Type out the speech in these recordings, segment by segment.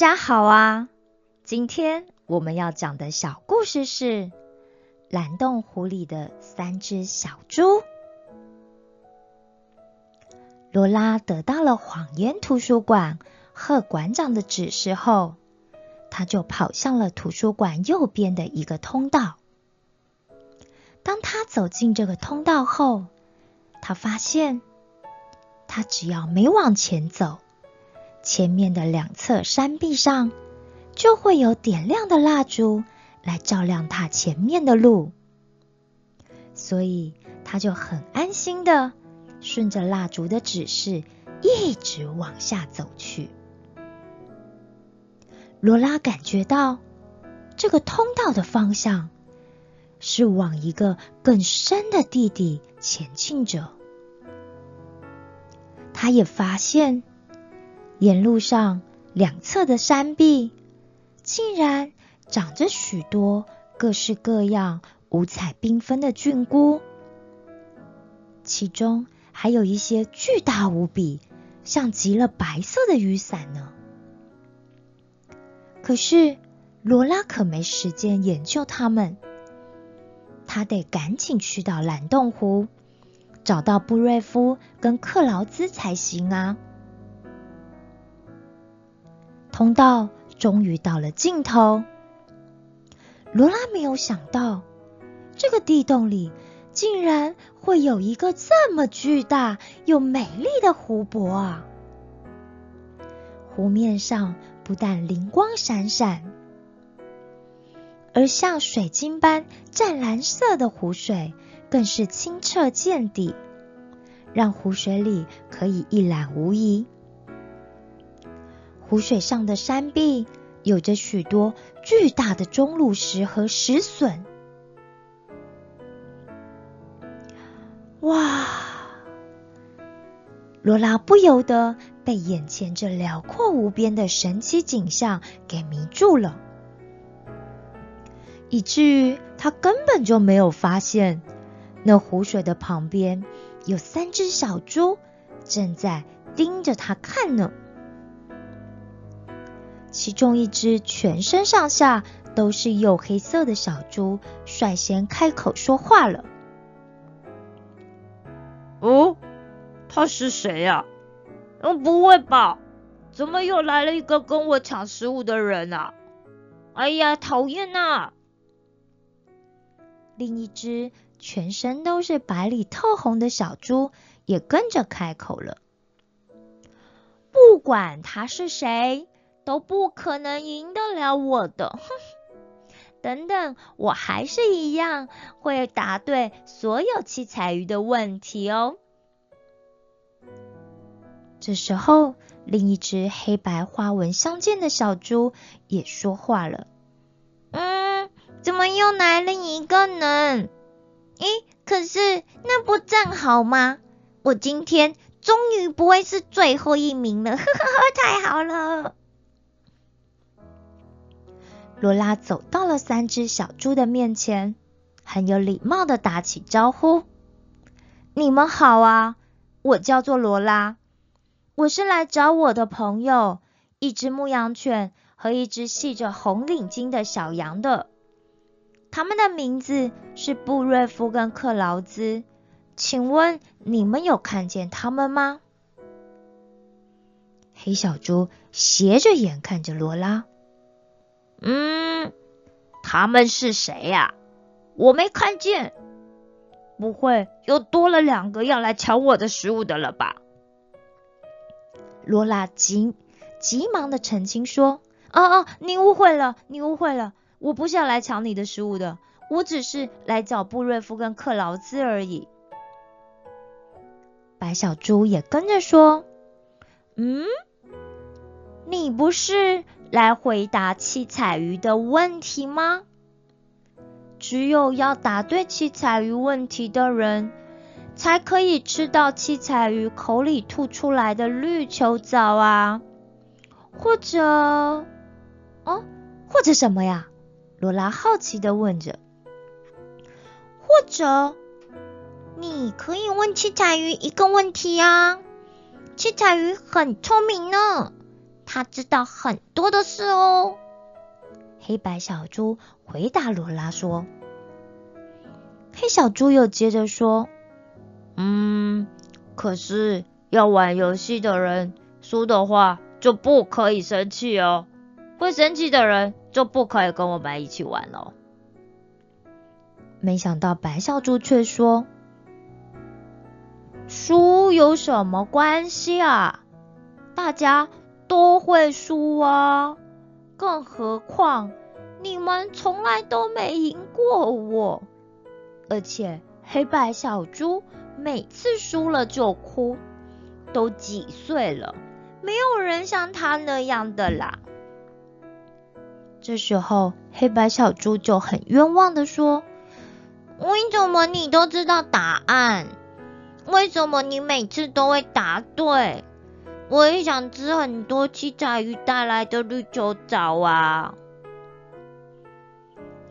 家好啊！今天我们要讲的小故事是《蓝洞湖里的三只小猪》。罗拉得到了谎言图书馆贺馆长的指示后，他就跑向了图书馆右边的一个通道。当他走进这个通道后，他发现，他只要没往前走，前面的两侧山壁上就会有点亮的蜡烛来照亮他前面的路，所以他就很安心的顺着蜡烛的指示一直往下走去。罗拉感觉到这个通道的方向。是往一个更深的地底前进着。他也发现，沿路上两侧的山壁竟然长着许多各式各样、五彩缤纷的菌菇，其中还有一些巨大无比、像极了白色的雨伞呢。可是罗拉可没时间研究它们。她得赶紧去到蓝洞湖，找到布瑞夫跟克劳兹才行啊！通道终于到了尽头。罗拉没有想到，这个地洞里竟然会有一个这么巨大又美丽的湖泊！湖面上不但灵光闪闪。而像水晶般湛蓝色的湖水，更是清澈见底，让湖水里可以一览无遗。湖水上的山壁有着许多巨大的钟乳石和石笋。哇！罗拉不由得被眼前这辽阔无边的神奇景象给迷住了。以至于他根本就没有发现，那湖水的旁边有三只小猪正在盯着他看呢。其中一只全身上下都是黝黑色的小猪率先开口说话了：“哦，他是谁呀？嗯，不会吧？怎么又来了一个跟我抢食物的人啊？哎呀，讨厌呐！”另一只全身都是白里透红的小猪也跟着开口了：“不管他是谁，都不可能赢得了我的。哼，等等，我还是一样会答对所有七彩鱼的问题哦。”这时候，另一只黑白花纹相间的小猪也说话了。嗯怎么又来了一个呢？诶，可是那不正好吗？我今天终于不会是最后一名了，呵呵呵，太好了！罗拉走到了三只小猪的面前，很有礼貌的打起招呼：“你们好啊，我叫做罗拉，我是来找我的朋友，一只牧羊犬和一只系着红领巾的小羊的。”他们的名字是布瑞夫跟克劳兹，请问你们有看见他们吗？黑小猪斜着眼看着罗拉，嗯，他们是谁呀？我没看见，不会又多了两个要来抢我的食物的了吧？罗拉急急忙的澄清说：“哦哦，你误会了，你误会了。”我不是要来抢你的食物的，我只是来找布瑞夫跟克劳兹而已。白小猪也跟着说：“嗯，你不是来回答七彩鱼的问题吗？只有要答对七彩鱼问题的人，才可以吃到七彩鱼口里吐出来的绿球藻啊，或者，哦，或者什么呀？”罗拉好奇的问着：“或者，你可以问七彩鱼一个问题啊？七彩鱼很聪明呢，他知道很多的事哦。黑白小猪回答罗拉说：“黑小猪又接着说，嗯，可是要玩游戏的人输的话就不可以生气哦，会生气的人就不可以跟我们一起玩了。”没想到白小猪却说：“输有什么关系啊？大家都会输啊！更何况你们从来都没赢过我，而且黑白小猪每次输了就哭，都几岁了，没有人像他那样的啦。”这时候，黑白小猪就很冤枉的说。为什么你都知道答案？为什么你每次都会答对？我也想吃很多七彩鱼带来的绿球藻啊！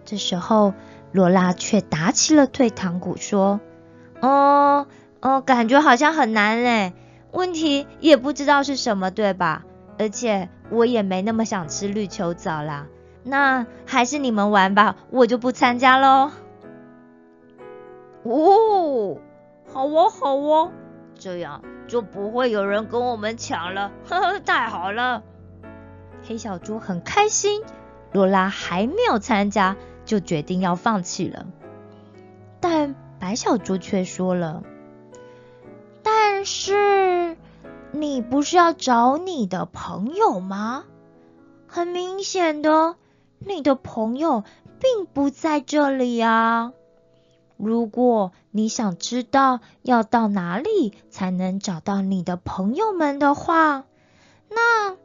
这时候，罗拉却打起了退堂鼓，说：“哦哦，感觉好像很难嘞，问题也不知道是什么，对吧？而且我也没那么想吃绿球藻啦。那还是你们玩吧，我就不参加喽。”哦，好哦，好哦，这样就不会有人跟我们抢了，呵呵，太好了！黑小猪很开心，罗拉还没有参加，就决定要放弃了。但白小猪却说了：“但是你不是要找你的朋友吗？很明显的，你的朋友并不在这里啊。”如果你想知道要到哪里才能找到你的朋友们的话，那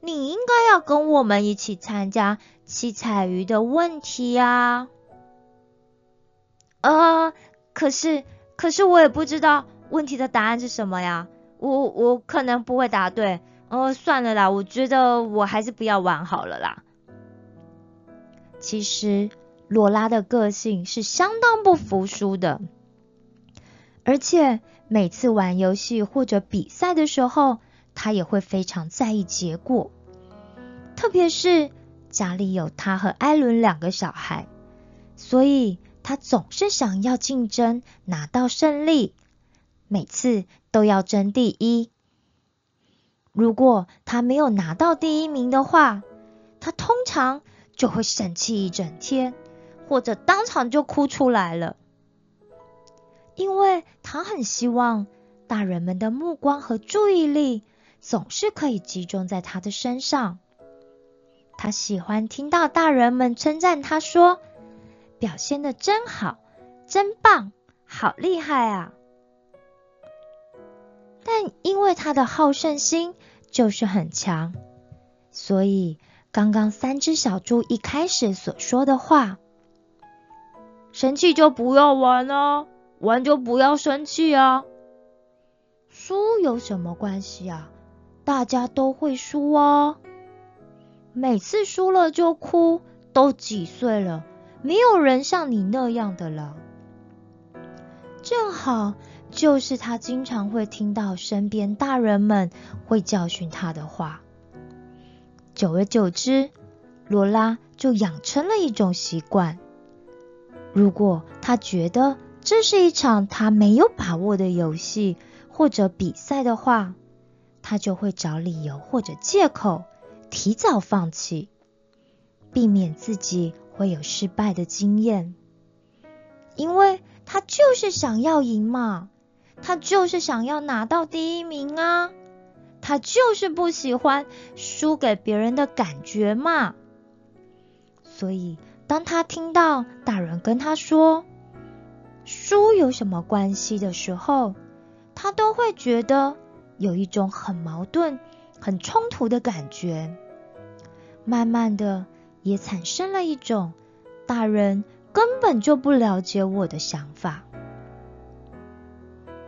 你应该要跟我们一起参加七彩鱼的问题呀。呃，可是，可是我也不知道问题的答案是什么呀。我我可能不会答对。哦，算了啦，我觉得我还是不要玩好了啦。其实。罗拉的个性是相当不服输的，而且每次玩游戏或者比赛的时候，他也会非常在意结果。特别是家里有他和艾伦两个小孩，所以他总是想要竞争，拿到胜利，每次都要争第一。如果他没有拿到第一名的话，他通常就会生气一整天。或者当场就哭出来了，因为他很希望大人们的目光和注意力总是可以集中在他的身上。他喜欢听到大人们称赞他说：“表现的真好，真棒，好厉害啊！”但因为他的好胜心就是很强，所以刚刚三只小猪一开始所说的话。生气就不要玩啊，玩就不要生气啊。输有什么关系啊？大家都会输啊。每次输了就哭，都几岁了，没有人像你那样的了。正好就是他经常会听到身边大人们会教训他的话。久而久之，罗拉就养成了一种习惯。如果他觉得这是一场他没有把握的游戏或者比赛的话，他就会找理由或者借口提早放弃，避免自己会有失败的经验。因为他就是想要赢嘛，他就是想要拿到第一名啊，他就是不喜欢输给别人的感觉嘛，所以。当他听到大人跟他说“书有什么关系”的时候，他都会觉得有一种很矛盾、很冲突的感觉。慢慢的，也产生了一种大人根本就不了解我的想法。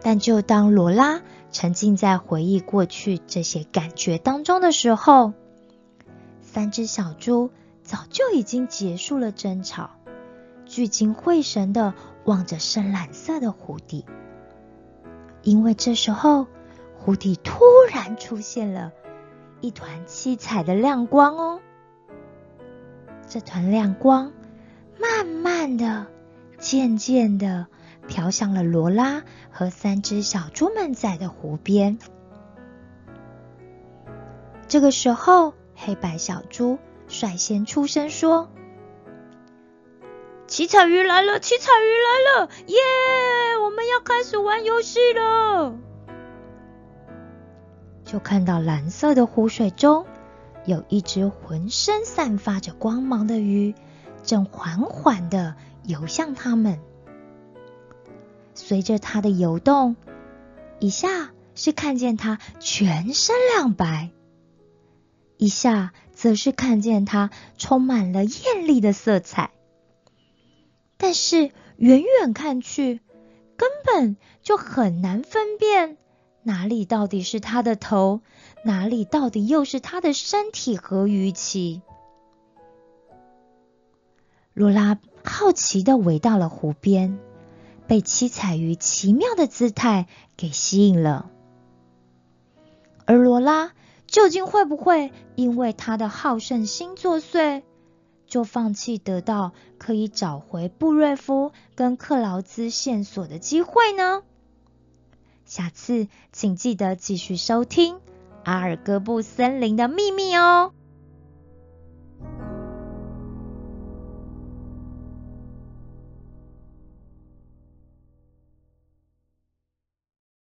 但就当罗拉沉浸在回忆过去这些感觉当中的时候，三只小猪。早就已经结束了争吵，聚精会神的望着深蓝色的湖底，因为这时候湖底突然出现了一团七彩的亮光哦。这团亮光慢慢的、渐渐的飘向了罗拉和三只小猪们在的湖边。这个时候，黑白小猪率先出声说：“七彩鱼来了！七彩鱼来了！耶！我们要开始玩游戏了。”就看到蓝色的湖水中有一只浑身散发着光芒的鱼，正缓缓的游向他们。随着它的游动，一下是看见它全身亮白，一下则是看见它充满了艳丽的色彩。但是远远看去，根本就很难分辨。哪里到底是它的头？哪里到底又是它的身体和鱼鳍？罗拉好奇的围到了湖边，被七彩鱼奇妙的姿态给吸引了。而罗拉究竟会不会因为他的好胜心作祟，就放弃得到可以找回布瑞夫跟克劳兹线索的机会呢？下次请记得继续收听《阿尔戈布森林的秘密》哦。